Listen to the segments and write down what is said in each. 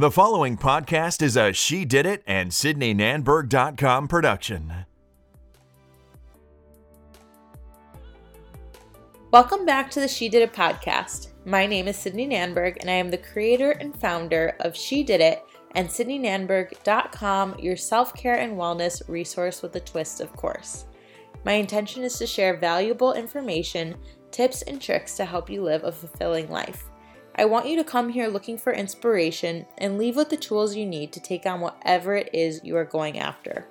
The following podcast is a She Did It and SydneyNanberg.com production. Welcome back to the She Did It podcast. My name is Sydney Nanberg, and I am the creator and founder of She Did It and SydneyNanberg.com, your self care and wellness resource with a twist, of course. My intention is to share valuable information, tips, and tricks to help you live a fulfilling life. I want you to come here looking for inspiration and leave with the tools you need to take on whatever it is you are going after.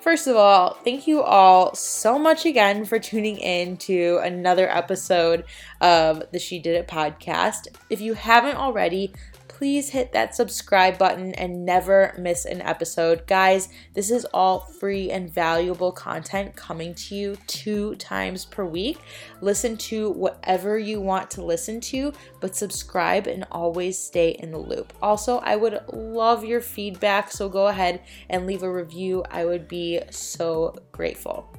First of all, thank you all so much again for tuning in to another episode of the She Did It podcast. If you haven't already, please hit that subscribe button and never miss an episode. Guys, this is all free and valuable content coming to you two times per week. Listen to whatever you want to listen to, but subscribe and always stay in the loop. Also, I would love your feedback, so go ahead and leave a review. I would be so grateful.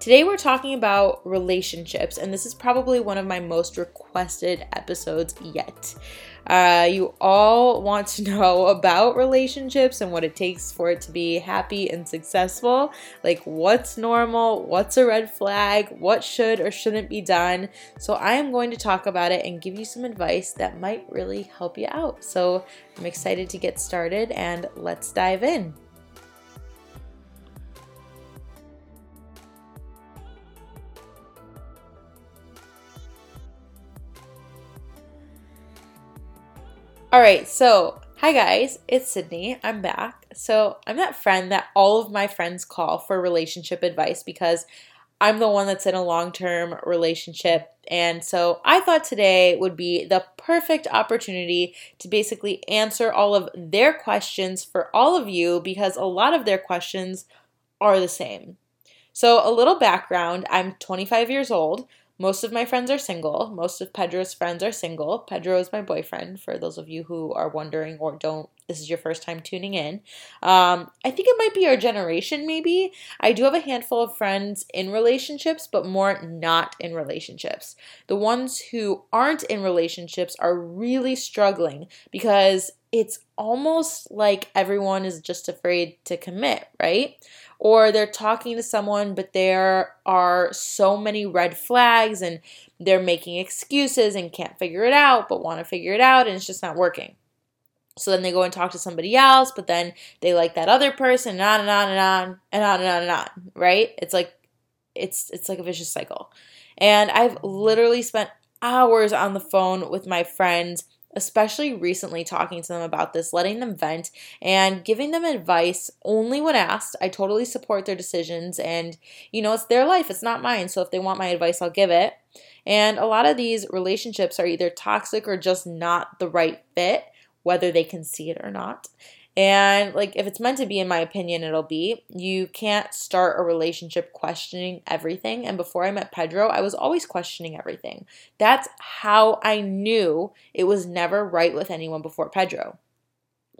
Today, we're talking about relationships, and this is probably one of my most requested episodes yet. Uh, you all want to know about relationships and what it takes for it to be happy and successful. Like, what's normal? What's a red flag? What should or shouldn't be done? So, I am going to talk about it and give you some advice that might really help you out. So, I'm excited to get started and let's dive in. All right, so hi guys, it's Sydney. I'm back. So I'm that friend that all of my friends call for relationship advice because I'm the one that's in a long term relationship. And so I thought today would be the perfect opportunity to basically answer all of their questions for all of you because a lot of their questions are the same. So, a little background I'm 25 years old. Most of my friends are single. Most of Pedro's friends are single. Pedro is my boyfriend, for those of you who are wondering or don't, this is your first time tuning in. Um, I think it might be our generation, maybe. I do have a handful of friends in relationships, but more not in relationships. The ones who aren't in relationships are really struggling because it's almost like everyone is just afraid to commit, right? or they're talking to someone, but there are so many red flags and they're making excuses and can't figure it out, but want to figure it out, and it's just not working. So then they go and talk to somebody else, but then they like that other person, and on and on and on and on and on and on, right? It's like it's it's like a vicious cycle. And I've literally spent hours on the phone with my friends especially recently talking to them about this, letting them vent and giving them advice only when asked. I totally support their decisions and you know, it's their life, it's not mine. So if they want my advice, I'll give it. And a lot of these relationships are either toxic or just not the right fit, whether they can see it or not. And like if it's meant to be in my opinion it'll be. You can't start a relationship questioning everything and before I met Pedro, I was always questioning everything. That's how I knew it was never right with anyone before Pedro.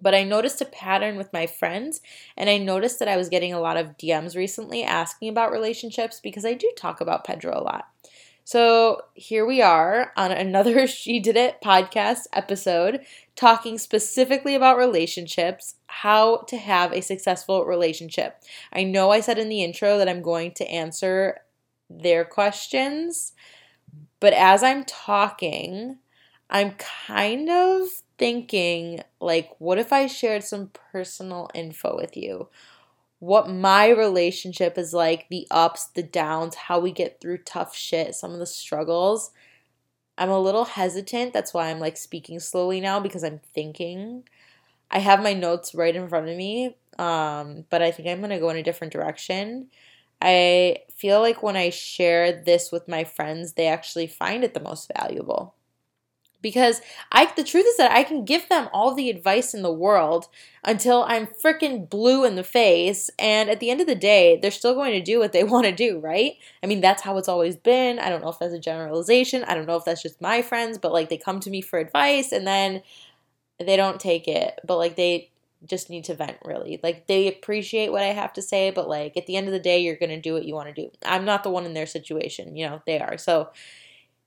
But I noticed a pattern with my friends, and I noticed that I was getting a lot of DMs recently asking about relationships because I do talk about Pedro a lot. So here we are on another She Did It podcast episode talking specifically about relationships, how to have a successful relationship. I know I said in the intro that I'm going to answer their questions, but as I'm talking, I'm kind of thinking like what if I shared some personal info with you? What my relationship is like, the ups, the downs, how we get through tough shit, some of the struggles. I'm a little hesitant. That's why I'm like speaking slowly now because I'm thinking. I have my notes right in front of me, um, but I think I'm going to go in a different direction. I feel like when I share this with my friends, they actually find it the most valuable because I the truth is that I can give them all the advice in the world until I'm freaking blue in the face and at the end of the day they're still going to do what they want to do, right? I mean that's how it's always been. I don't know if that's a generalization. I don't know if that's just my friends, but like they come to me for advice and then they don't take it, but like they just need to vent really. Like they appreciate what I have to say, but like at the end of the day you're going to do what you want to do. I'm not the one in their situation, you know, they are. So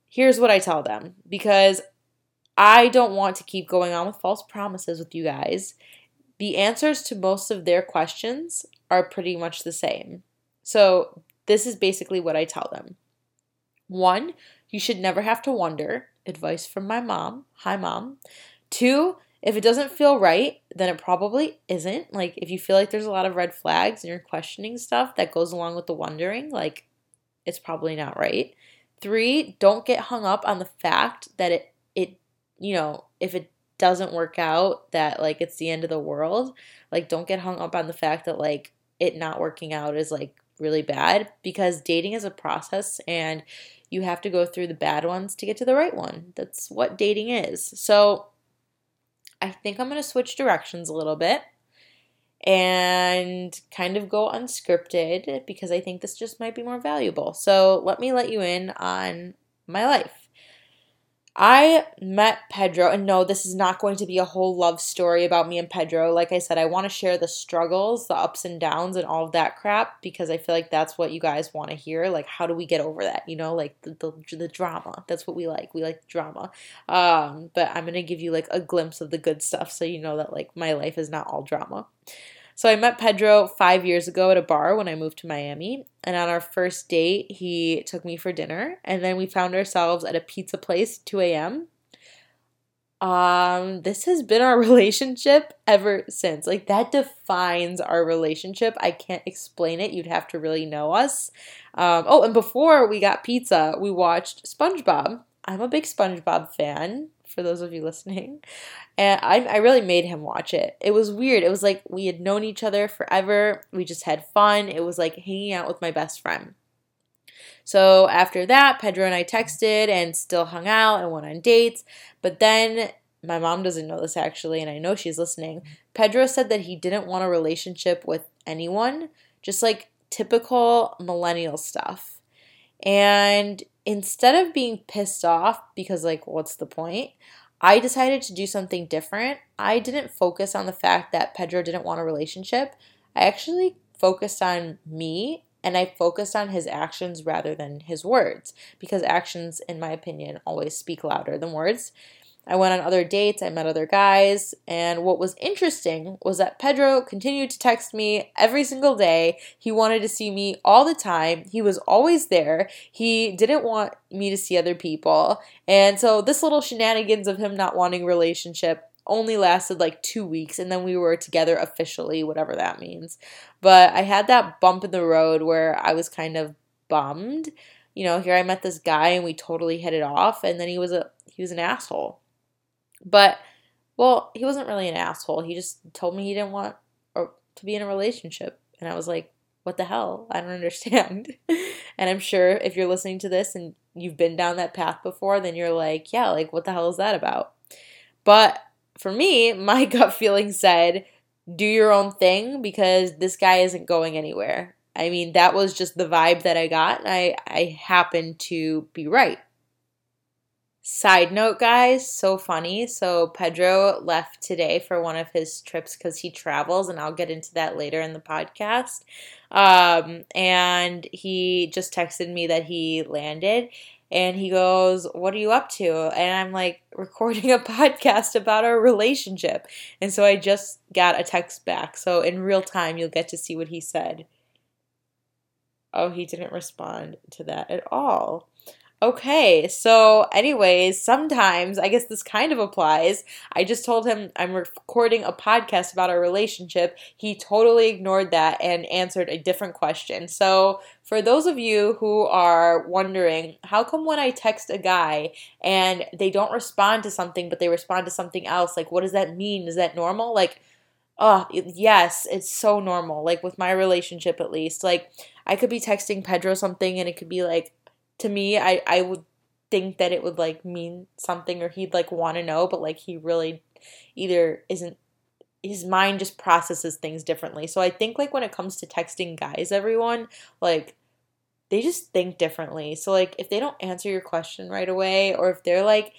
here's what I tell them because I don't want to keep going on with false promises with you guys. The answers to most of their questions are pretty much the same. So, this is basically what I tell them. One, you should never have to wonder. Advice from my mom. Hi, mom. Two, if it doesn't feel right, then it probably isn't. Like, if you feel like there's a lot of red flags and you're questioning stuff that goes along with the wondering, like, it's probably not right. Three, don't get hung up on the fact that it, you know, if it doesn't work out, that like it's the end of the world. Like, don't get hung up on the fact that like it not working out is like really bad because dating is a process and you have to go through the bad ones to get to the right one. That's what dating is. So I think I'm going to switch directions a little bit and kind of go unscripted because I think this just might be more valuable. So let me let you in on my life. I met Pedro, and no, this is not going to be a whole love story about me and Pedro. Like I said, I want to share the struggles, the ups and downs, and all of that crap because I feel like that's what you guys want to hear. Like, how do we get over that? You know, like the, the, the drama. That's what we like. We like drama. Um, but I'm going to give you like a glimpse of the good stuff so you know that like my life is not all drama. So I met Pedro five years ago at a bar when I moved to Miami. And on our first date, he took me for dinner. And then we found ourselves at a pizza place 2 a.m. Um, this has been our relationship ever since. Like that defines our relationship. I can't explain it. You'd have to really know us. Um, oh, and before we got pizza, we watched SpongeBob. I'm a big SpongeBob fan for those of you listening. And I, I really made him watch it. It was weird. It was like we had known each other forever. We just had fun. It was like hanging out with my best friend. So after that, Pedro and I texted and still hung out and went on dates. But then my mom doesn't know this actually, and I know she's listening. Pedro said that he didn't want a relationship with anyone, just like typical millennial stuff. And instead of being pissed off because, like, what's the point? I decided to do something different. I didn't focus on the fact that Pedro didn't want a relationship. I actually focused on me and I focused on his actions rather than his words because actions, in my opinion, always speak louder than words. I went on other dates, I met other guys, and what was interesting was that Pedro continued to text me every single day. He wanted to see me all the time. He was always there. He didn't want me to see other people. And so this little shenanigans of him not wanting relationship only lasted like 2 weeks and then we were together officially, whatever that means. But I had that bump in the road where I was kind of bummed. You know, here I met this guy and we totally hit it off and then he was a he was an asshole but well, he wasn't really an asshole. He just told me he didn't want or to be in a relationship. And I was like, what the hell? I don't understand. and I'm sure if you're listening to this and you've been down that path before, then you're like, yeah, like what the hell is that about? But for me, my gut feeling said, do your own thing because this guy isn't going anywhere. I mean, that was just the vibe that I got, I, I happened to be right. Side note, guys, so funny. So, Pedro left today for one of his trips because he travels, and I'll get into that later in the podcast. Um, and he just texted me that he landed, and he goes, What are you up to? And I'm like, Recording a podcast about our relationship. And so I just got a text back. So, in real time, you'll get to see what he said. Oh, he didn't respond to that at all. Okay, so, anyways, sometimes I guess this kind of applies. I just told him I'm recording a podcast about our relationship. He totally ignored that and answered a different question. So, for those of you who are wondering, how come when I text a guy and they don't respond to something but they respond to something else, like what does that mean? Is that normal? Like, oh, yes, it's so normal. Like with my relationship at least. Like, I could be texting Pedro something and it could be like, to me, I I would think that it would like mean something or he'd like want to know, but like he really either isn't his mind just processes things differently. So I think like when it comes to texting guys, everyone like they just think differently. So like if they don't answer your question right away or if they're like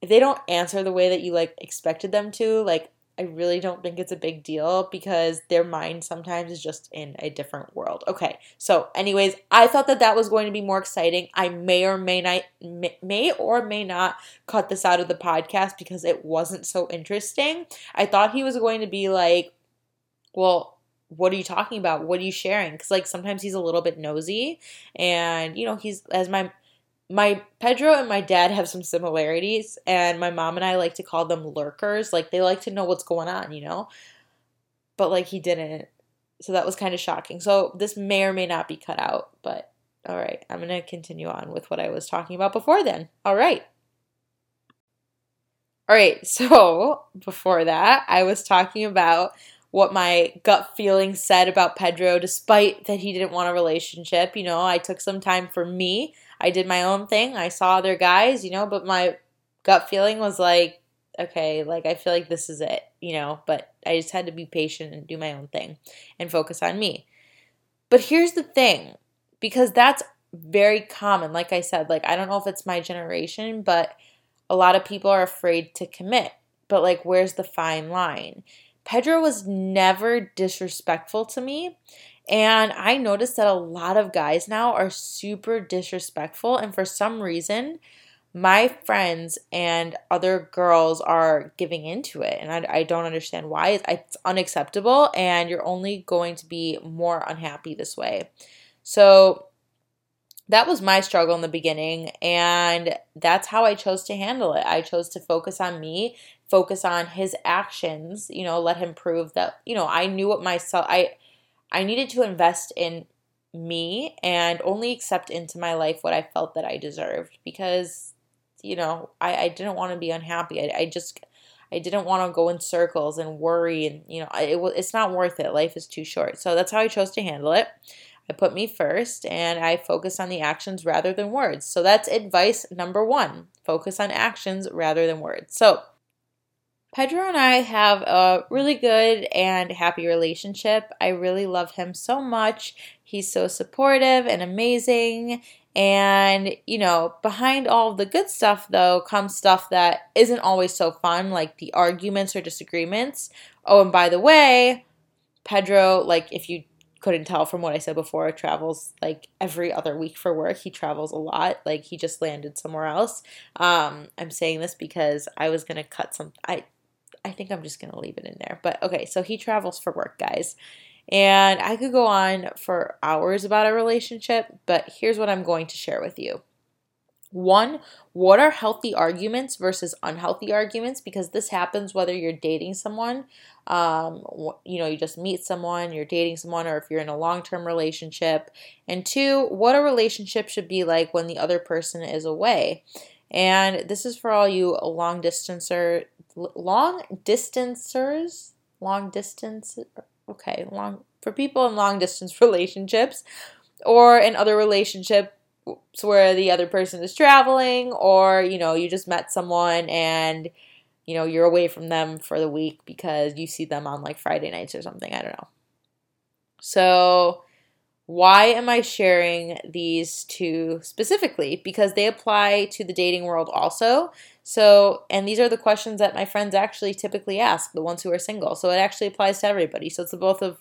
if they don't answer the way that you like expected them to, like I really don't think it's a big deal because their mind sometimes is just in a different world. Okay, so anyways, I thought that that was going to be more exciting. I may or may not may or may not cut this out of the podcast because it wasn't so interesting. I thought he was going to be like, well, what are you talking about? What are you sharing? Because like sometimes he's a little bit nosy, and you know he's as my my Pedro and my dad have some similarities, and my mom and I like to call them lurkers. Like they like to know what's going on, you know? But like he didn't. So that was kind of shocking. So this may or may not be cut out, but all right, I'm going to continue on with what I was talking about before then. All right. All right, so before that, I was talking about what my gut feeling said about Pedro, despite that he didn't want a relationship. You know, I took some time for me I did my own thing. I saw other guys, you know, but my gut feeling was like, okay, like I feel like this is it, you know, but I just had to be patient and do my own thing and focus on me. But here's the thing because that's very common. Like I said, like I don't know if it's my generation, but a lot of people are afraid to commit. But like, where's the fine line? Pedro was never disrespectful to me. And I noticed that a lot of guys now are super disrespectful. And for some reason, my friends and other girls are giving into it. And I, I don't understand why. It's, it's unacceptable. And you're only going to be more unhappy this way. So that was my struggle in the beginning. And that's how I chose to handle it. I chose to focus on me, focus on his actions, you know, let him prove that, you know, I knew what myself, I, I needed to invest in me and only accept into my life what I felt that I deserved because, you know, I, I didn't want to be unhappy. I, I just, I didn't want to go in circles and worry and, you know, it, it's not worth it. Life is too short. So that's how I chose to handle it. I put me first and I focus on the actions rather than words. So that's advice number one focus on actions rather than words. So, Pedro and I have a really good and happy relationship. I really love him so much. He's so supportive and amazing. And, you know, behind all the good stuff, though, comes stuff that isn't always so fun, like the arguments or disagreements. Oh, and by the way, Pedro, like, if you couldn't tell from what I said before, travels like every other week for work. He travels a lot. Like he just landed somewhere else. Um, I'm saying this because I was gonna cut some. I I think I'm just going to leave it in there. But okay, so he travels for work, guys. And I could go on for hours about a relationship, but here's what I'm going to share with you. One, what are healthy arguments versus unhealthy arguments? Because this happens whether you're dating someone, um, you know, you just meet someone, you're dating someone, or if you're in a long term relationship. And two, what a relationship should be like when the other person is away. And this is for all you long distancer long distancers, long distance, okay, long for people in long distance relationships or in other relationships where the other person is traveling or you know you just met someone and you know you're away from them for the week because you see them on like Friday nights or something, I don't know. So why am I sharing these two specifically? Because they apply to the dating world also. So, and these are the questions that my friends actually typically ask, the ones who are single. So it actually applies to everybody. So it's the both of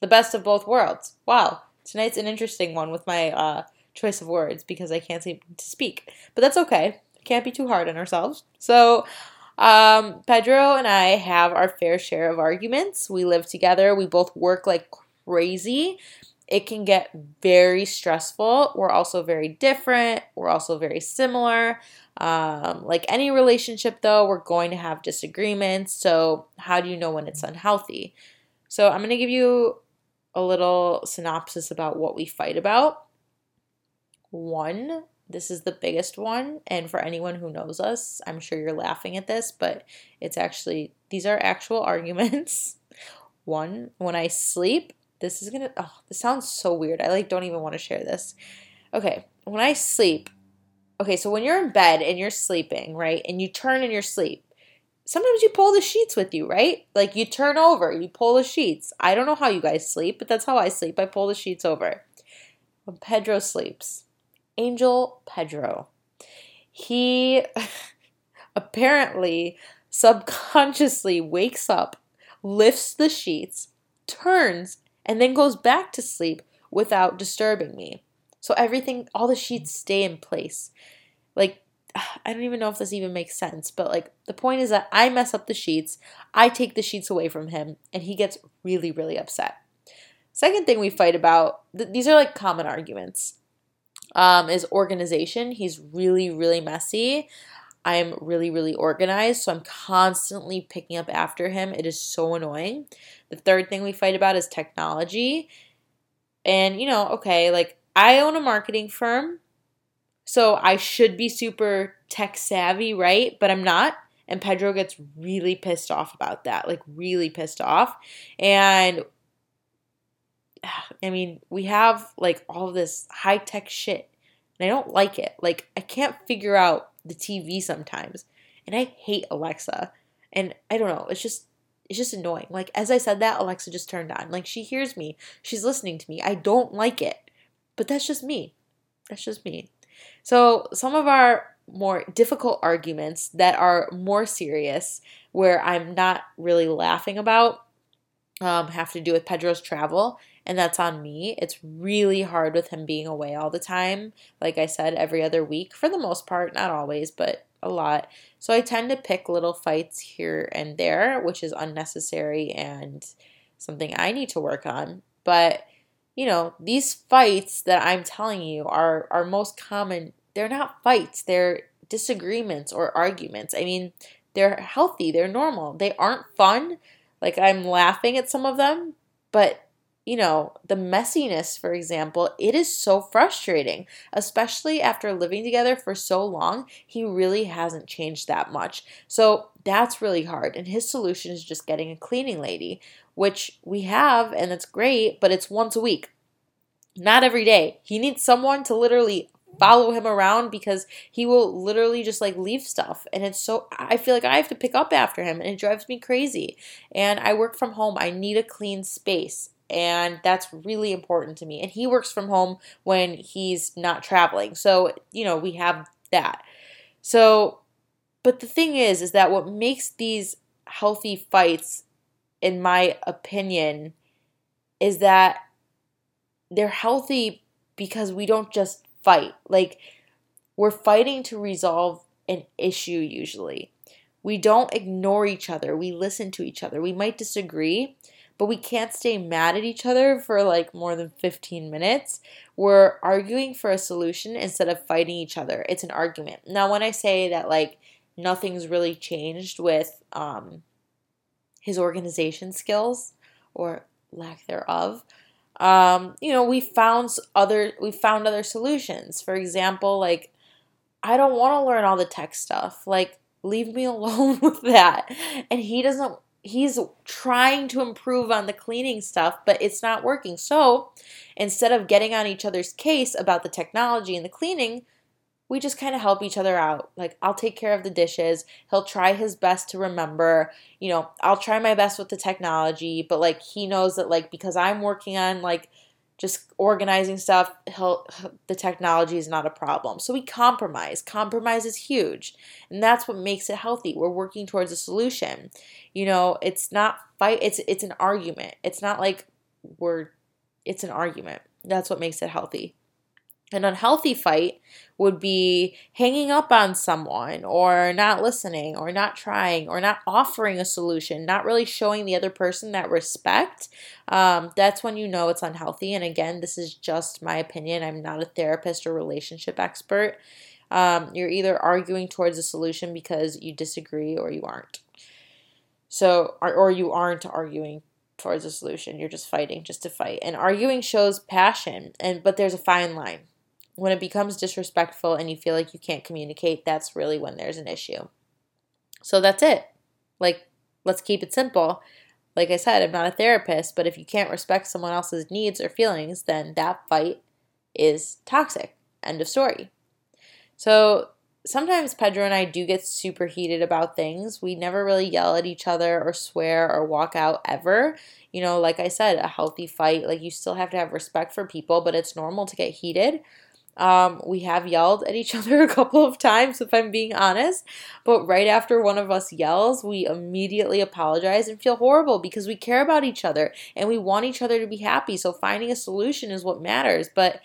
the best of both worlds. Wow. Tonight's an interesting one with my uh, choice of words because I can't seem to speak. But that's okay. Can't be too hard on ourselves. So, um, Pedro and I have our fair share of arguments. We live together. We both work like crazy it can get very stressful. We're also very different. We're also very similar. Um, like any relationship, though, we're going to have disagreements. So, how do you know when it's unhealthy? So, I'm going to give you a little synopsis about what we fight about. One, this is the biggest one. And for anyone who knows us, I'm sure you're laughing at this, but it's actually, these are actual arguments. One, when I sleep, this is gonna, oh, this sounds so weird. I like don't even want to share this. Okay, when I sleep, okay, so when you're in bed and you're sleeping, right, and you turn in your sleep, sometimes you pull the sheets with you, right? Like you turn over, you pull the sheets. I don't know how you guys sleep, but that's how I sleep. I pull the sheets over. When Pedro sleeps, Angel Pedro, he apparently subconsciously wakes up, lifts the sheets, turns, and then goes back to sleep without disturbing me. So everything, all the sheets stay in place. Like, I don't even know if this even makes sense, but like the point is that I mess up the sheets, I take the sheets away from him, and he gets really, really upset. Second thing we fight about, th- these are like common arguments, um, is organization. He's really, really messy. I'm really, really organized, so I'm constantly picking up after him. It is so annoying. The third thing we fight about is technology. And, you know, okay, like I own a marketing firm, so I should be super tech savvy, right? But I'm not. And Pedro gets really pissed off about that, like really pissed off. And I mean, we have like all this high tech shit, and I don't like it. Like, I can't figure out the TV sometimes, and I hate Alexa. And I don't know, it's just it's just annoying. Like as I said that, Alexa just turned on. Like she hears me, she's listening to me. I don't like it, but that's just me. That's just me. So some of our more difficult arguments that are more serious, where I'm not really laughing about, um, have to do with Pedro's travel and that's on me. It's really hard with him being away all the time. Like I said, every other week for the most part, not always, but a lot. So I tend to pick little fights here and there, which is unnecessary and something I need to work on. But you know, these fights that I'm telling you are are most common. They're not fights. They're disagreements or arguments. I mean, they're healthy, they're normal. They aren't fun. Like I'm laughing at some of them, but you know, the messiness, for example, it is so frustrating, especially after living together for so long. He really hasn't changed that much. So that's really hard. And his solution is just getting a cleaning lady, which we have, and it's great, but it's once a week, not every day. He needs someone to literally follow him around because he will literally just like leave stuff and it's so I feel like I have to pick up after him and it drives me crazy. And I work from home. I need a clean space and that's really important to me. And he works from home when he's not traveling. So, you know, we have that. So, but the thing is is that what makes these healthy fights in my opinion is that they're healthy because we don't just fight. Like we're fighting to resolve an issue usually. We don't ignore each other. We listen to each other. We might disagree, but we can't stay mad at each other for like more than 15 minutes. We're arguing for a solution instead of fighting each other. It's an argument. Now, when I say that like nothing's really changed with um, his organization skills or lack thereof, um, you know, we found other we found other solutions. For example, like I don't want to learn all the tech stuff. Like leave me alone with that. And he doesn't he's trying to improve on the cleaning stuff, but it's not working. So instead of getting on each other's case about the technology and the cleaning, we just kind of help each other out. Like, I'll take care of the dishes. He'll try his best to remember. You know, I'll try my best with the technology, but like, he knows that, like, because I'm working on like just organizing stuff, he'll, the technology is not a problem. So we compromise. Compromise is huge. And that's what makes it healthy. We're working towards a solution. You know, it's not fight, it's it's an argument. It's not like we're it's an argument. That's what makes it healthy. An unhealthy fight would be hanging up on someone or not listening or not trying or not offering a solution, not really showing the other person that respect. Um, that's when you know it's unhealthy. And again, this is just my opinion. I'm not a therapist or relationship expert. Um, you're either arguing towards a solution because you disagree or you aren't. So, or, or you aren't arguing towards a solution. You're just fighting just to fight. And arguing shows passion, and but there's a fine line when it becomes disrespectful and you feel like you can't communicate, that's really when there's an issue. So that's it. Like, let's keep it simple. Like I said, I'm not a therapist, but if you can't respect someone else's needs or feelings, then that fight is toxic. End of story. So sometimes Pedro and I do get super heated about things. We never really yell at each other or swear or walk out ever. You know, like I said, a healthy fight, like you still have to have respect for people, but it's normal to get heated. Um, we have yelled at each other a couple of times, if I'm being honest. But right after one of us yells, we immediately apologize and feel horrible because we care about each other and we want each other to be happy. So finding a solution is what matters. But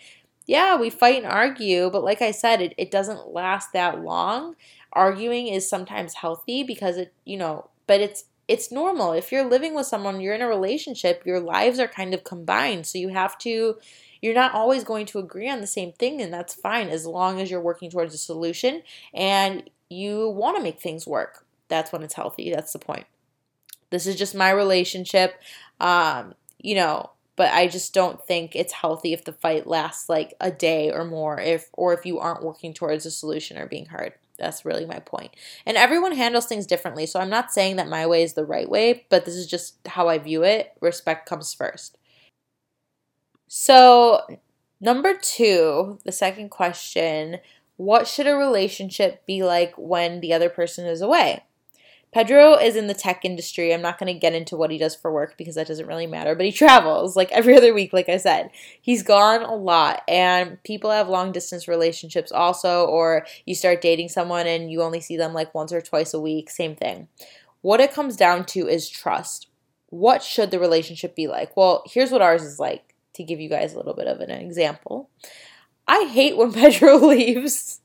yeah, we fight and argue. But like I said, it, it doesn't last that long. Arguing is sometimes healthy because it, you know, but it's it's normal. If you're living with someone, you're in a relationship, your lives are kind of combined. So you have to you're not always going to agree on the same thing, and that's fine as long as you're working towards a solution and you want to make things work. That's when it's healthy. That's the point. This is just my relationship. Um, you know, but I just don't think it's healthy if the fight lasts like a day or more if or if you aren't working towards a solution or being heard. That's really my point. And everyone handles things differently. So I'm not saying that my way is the right way, but this is just how I view it. Respect comes first. So, number two, the second question what should a relationship be like when the other person is away? Pedro is in the tech industry. I'm not going to get into what he does for work because that doesn't really matter, but he travels like every other week, like I said. He's gone a lot, and people have long distance relationships also, or you start dating someone and you only see them like once or twice a week, same thing. What it comes down to is trust. What should the relationship be like? Well, here's what ours is like to give you guys a little bit of an example. I hate when Pedro leaves.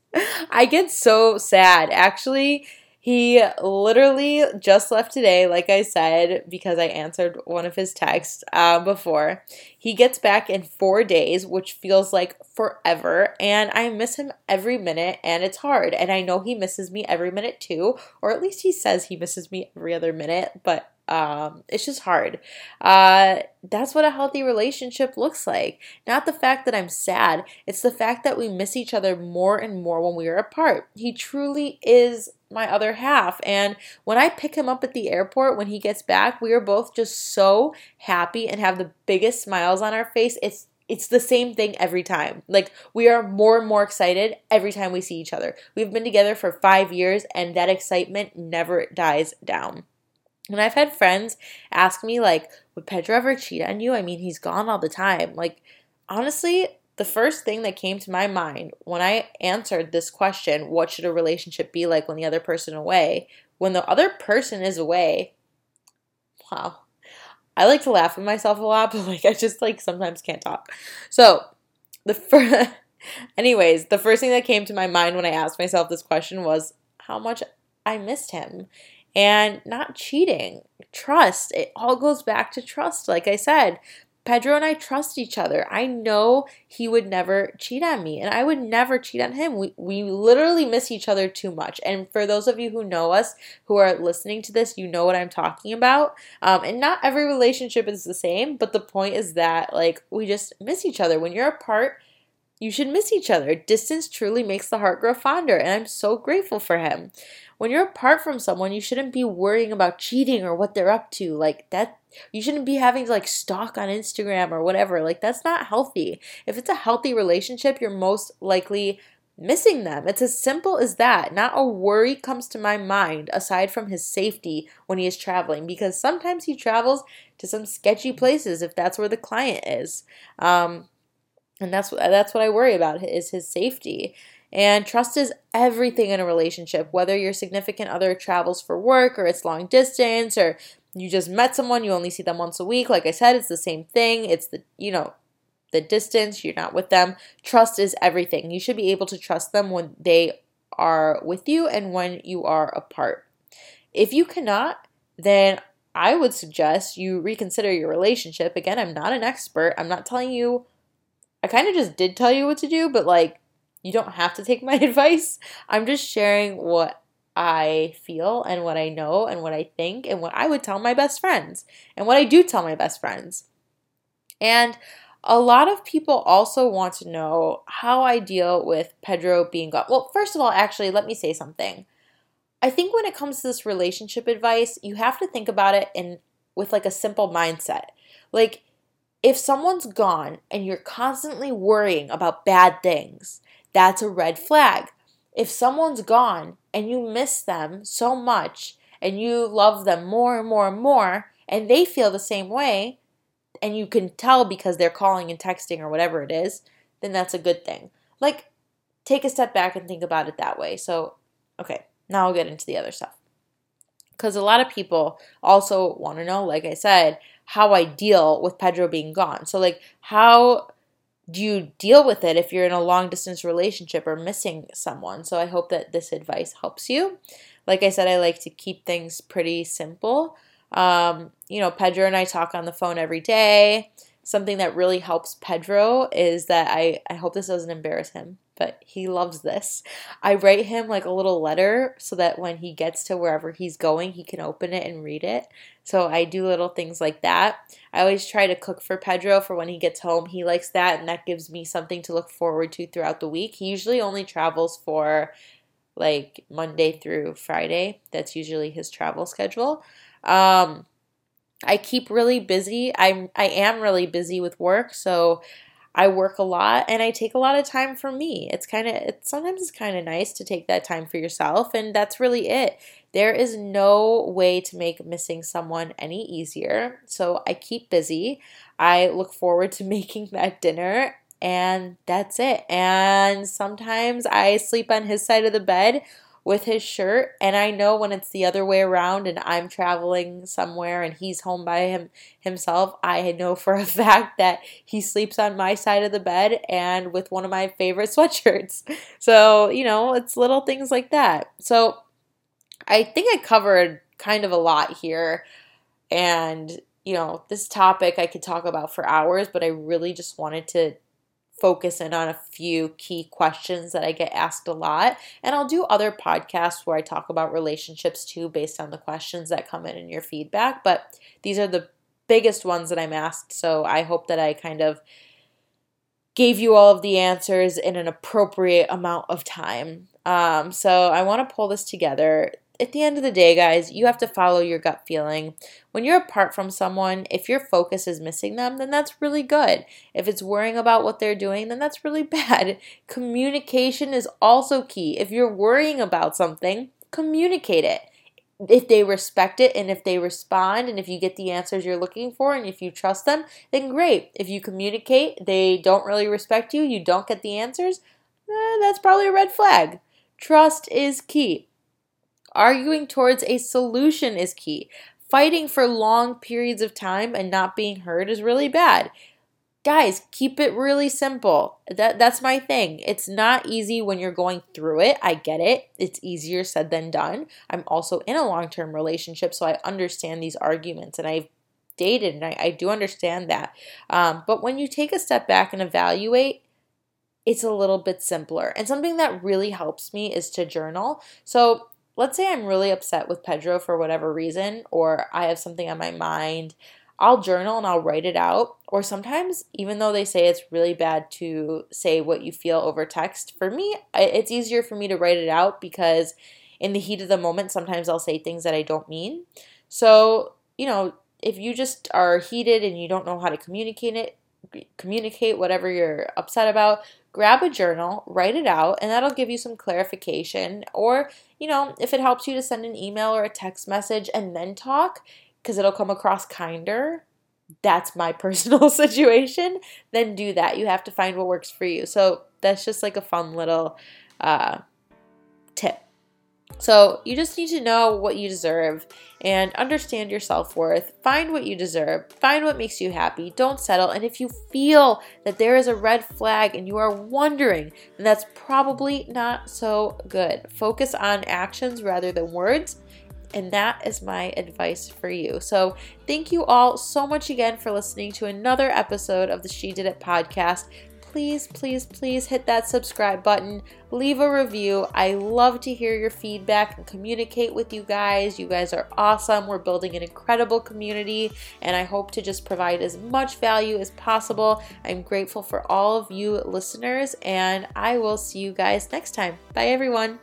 I get so sad. Actually, he literally just left today, like I said, because I answered one of his texts uh, before. He gets back in four days, which feels like forever, and I miss him every minute, and it's hard. And I know he misses me every minute too, or at least he says he misses me every other minute, but um, it's just hard. Uh, that's what a healthy relationship looks like. Not the fact that I'm sad, it's the fact that we miss each other more and more when we are apart. He truly is my other half. And when I pick him up at the airport when he gets back, we are both just so happy and have the biggest smiles on our face. It's it's the same thing every time. Like we are more and more excited every time we see each other. We've been together for 5 years and that excitement never dies down. And I've had friends ask me, like, would Pedro ever cheat on you? I mean, he's gone all the time. Like, honestly, the first thing that came to my mind when I answered this question, what should a relationship be like when the other person away? When the other person is away, wow. I like to laugh at myself a lot, but like I just like sometimes can't talk. So, the first anyways, the first thing that came to my mind when I asked myself this question was how much I missed him and not cheating. Trust. It all goes back to trust. Like I said, Pedro and I trust each other. I know he would never cheat on me, and I would never cheat on him. We, we literally miss each other too much. And for those of you who know us, who are listening to this, you know what I'm talking about. Um, and not every relationship is the same, but the point is that, like, we just miss each other. When you're apart, you should miss each other. Distance truly makes the heart grow fonder, and I'm so grateful for him when you're apart from someone, you shouldn't be worrying about cheating or what they're up to. Like that you shouldn't be having to like stalk on Instagram or whatever. Like that's not healthy. If it's a healthy relationship, you're most likely missing them. It's as simple as that. Not a worry comes to my mind aside from his safety when he is traveling because sometimes he travels to some sketchy places if that's where the client is. Um, and that's what that's what I worry about is his safety. And trust is everything in a relationship, whether your significant other travels for work or it's long distance or you just met someone, you only see them once a week. Like I said, it's the same thing. It's the, you know, the distance, you're not with them. Trust is everything. You should be able to trust them when they are with you and when you are apart. If you cannot, then I would suggest you reconsider your relationship. Again, I'm not an expert. I'm not telling you, I kind of just did tell you what to do, but like, you don't have to take my advice. I'm just sharing what I feel and what I know and what I think and what I would tell my best friends and what I do tell my best friends. And a lot of people also want to know how I deal with Pedro being gone. Well, first of all, actually, let me say something. I think when it comes to this relationship advice, you have to think about it in with like a simple mindset. Like if someone's gone and you're constantly worrying about bad things, that's a red flag. If someone's gone and you miss them so much and you love them more and more and more, and they feel the same way, and you can tell because they're calling and texting or whatever it is, then that's a good thing. like take a step back and think about it that way. So, okay, now I'll get into the other stuff. Because a lot of people also want to know, like I said, how I deal with Pedro being gone. So, like, how do you deal with it if you're in a long distance relationship or missing someone? So, I hope that this advice helps you. Like I said, I like to keep things pretty simple. Um, you know, Pedro and I talk on the phone every day. Something that really helps Pedro is that I, I hope this doesn't embarrass him but he loves this. I write him like a little letter so that when he gets to wherever he's going, he can open it and read it. So I do little things like that. I always try to cook for Pedro for when he gets home. He likes that, and that gives me something to look forward to throughout the week. He usually only travels for like Monday through Friday. That's usually his travel schedule. Um, I keep really busy. I'm I am really busy with work, so I work a lot and I take a lot of time for me. It's kind of it's sometimes it's kind of nice to take that time for yourself and that's really it. There is no way to make missing someone any easier. So I keep busy. I look forward to making that dinner and that's it. And sometimes I sleep on his side of the bed with his shirt and I know when it's the other way around and I'm traveling somewhere and he's home by him himself, I know for a fact that he sleeps on my side of the bed and with one of my favorite sweatshirts. So, you know, it's little things like that. So, I think I covered kind of a lot here and you know, this topic I could talk about for hours, but I really just wanted to focus in on a few key questions that I get asked a lot. And I'll do other podcasts where I talk about relationships too, based on the questions that come in and your feedback. But these are the biggest ones that I'm asked. So I hope that I kind of gave you all of the answers in an appropriate amount of time. Um, so I want to pull this together at the end of the day, guys, you have to follow your gut feeling. When you're apart from someone, if your focus is missing them, then that's really good. If it's worrying about what they're doing, then that's really bad. Communication is also key. If you're worrying about something, communicate it. If they respect it and if they respond and if you get the answers you're looking for and if you trust them, then great. If you communicate, they don't really respect you, you don't get the answers, eh, that's probably a red flag. Trust is key. Arguing towards a solution is key. Fighting for long periods of time and not being heard is really bad. Guys, keep it really simple. That that's my thing. It's not easy when you're going through it. I get it. It's easier said than done. I'm also in a long-term relationship, so I understand these arguments and I've dated and I, I do understand that. Um, but when you take a step back and evaluate, it's a little bit simpler. And something that really helps me is to journal. So let's say I'm really upset with Pedro for whatever reason, or I have something on my mind, I'll journal and I'll write it out. Or sometimes, even though they say it's really bad to say what you feel over text, for me, it's easier for me to write it out because in the heat of the moment, sometimes I'll say things that I don't mean. So, you know, if you just are heated and you don't know how to communicate it, communicate whatever you're upset about, grab a journal, write it out, and that'll give you some clarification. Or, you know, if it helps you to send an email or a text message and then talk, because it'll come across kinder, that's my personal situation, then do that. You have to find what works for you. So that's just like a fun little uh, tip. So you just need to know what you deserve and understand your self worth. Find what you deserve. Find what makes you happy. Don't settle. And if you feel that there is a red flag and you are wondering, then that's probably not so good. Focus on actions rather than words. And that is my advice for you. So, thank you all so much again for listening to another episode of the She Did It podcast please, please, please hit that subscribe button. Leave a review. I love to hear your feedback and communicate with you guys. You guys are awesome. We're building an incredible community, and I hope to just provide as much value as possible. I'm grateful for all of you listeners, and I will see you guys next time. Bye, everyone.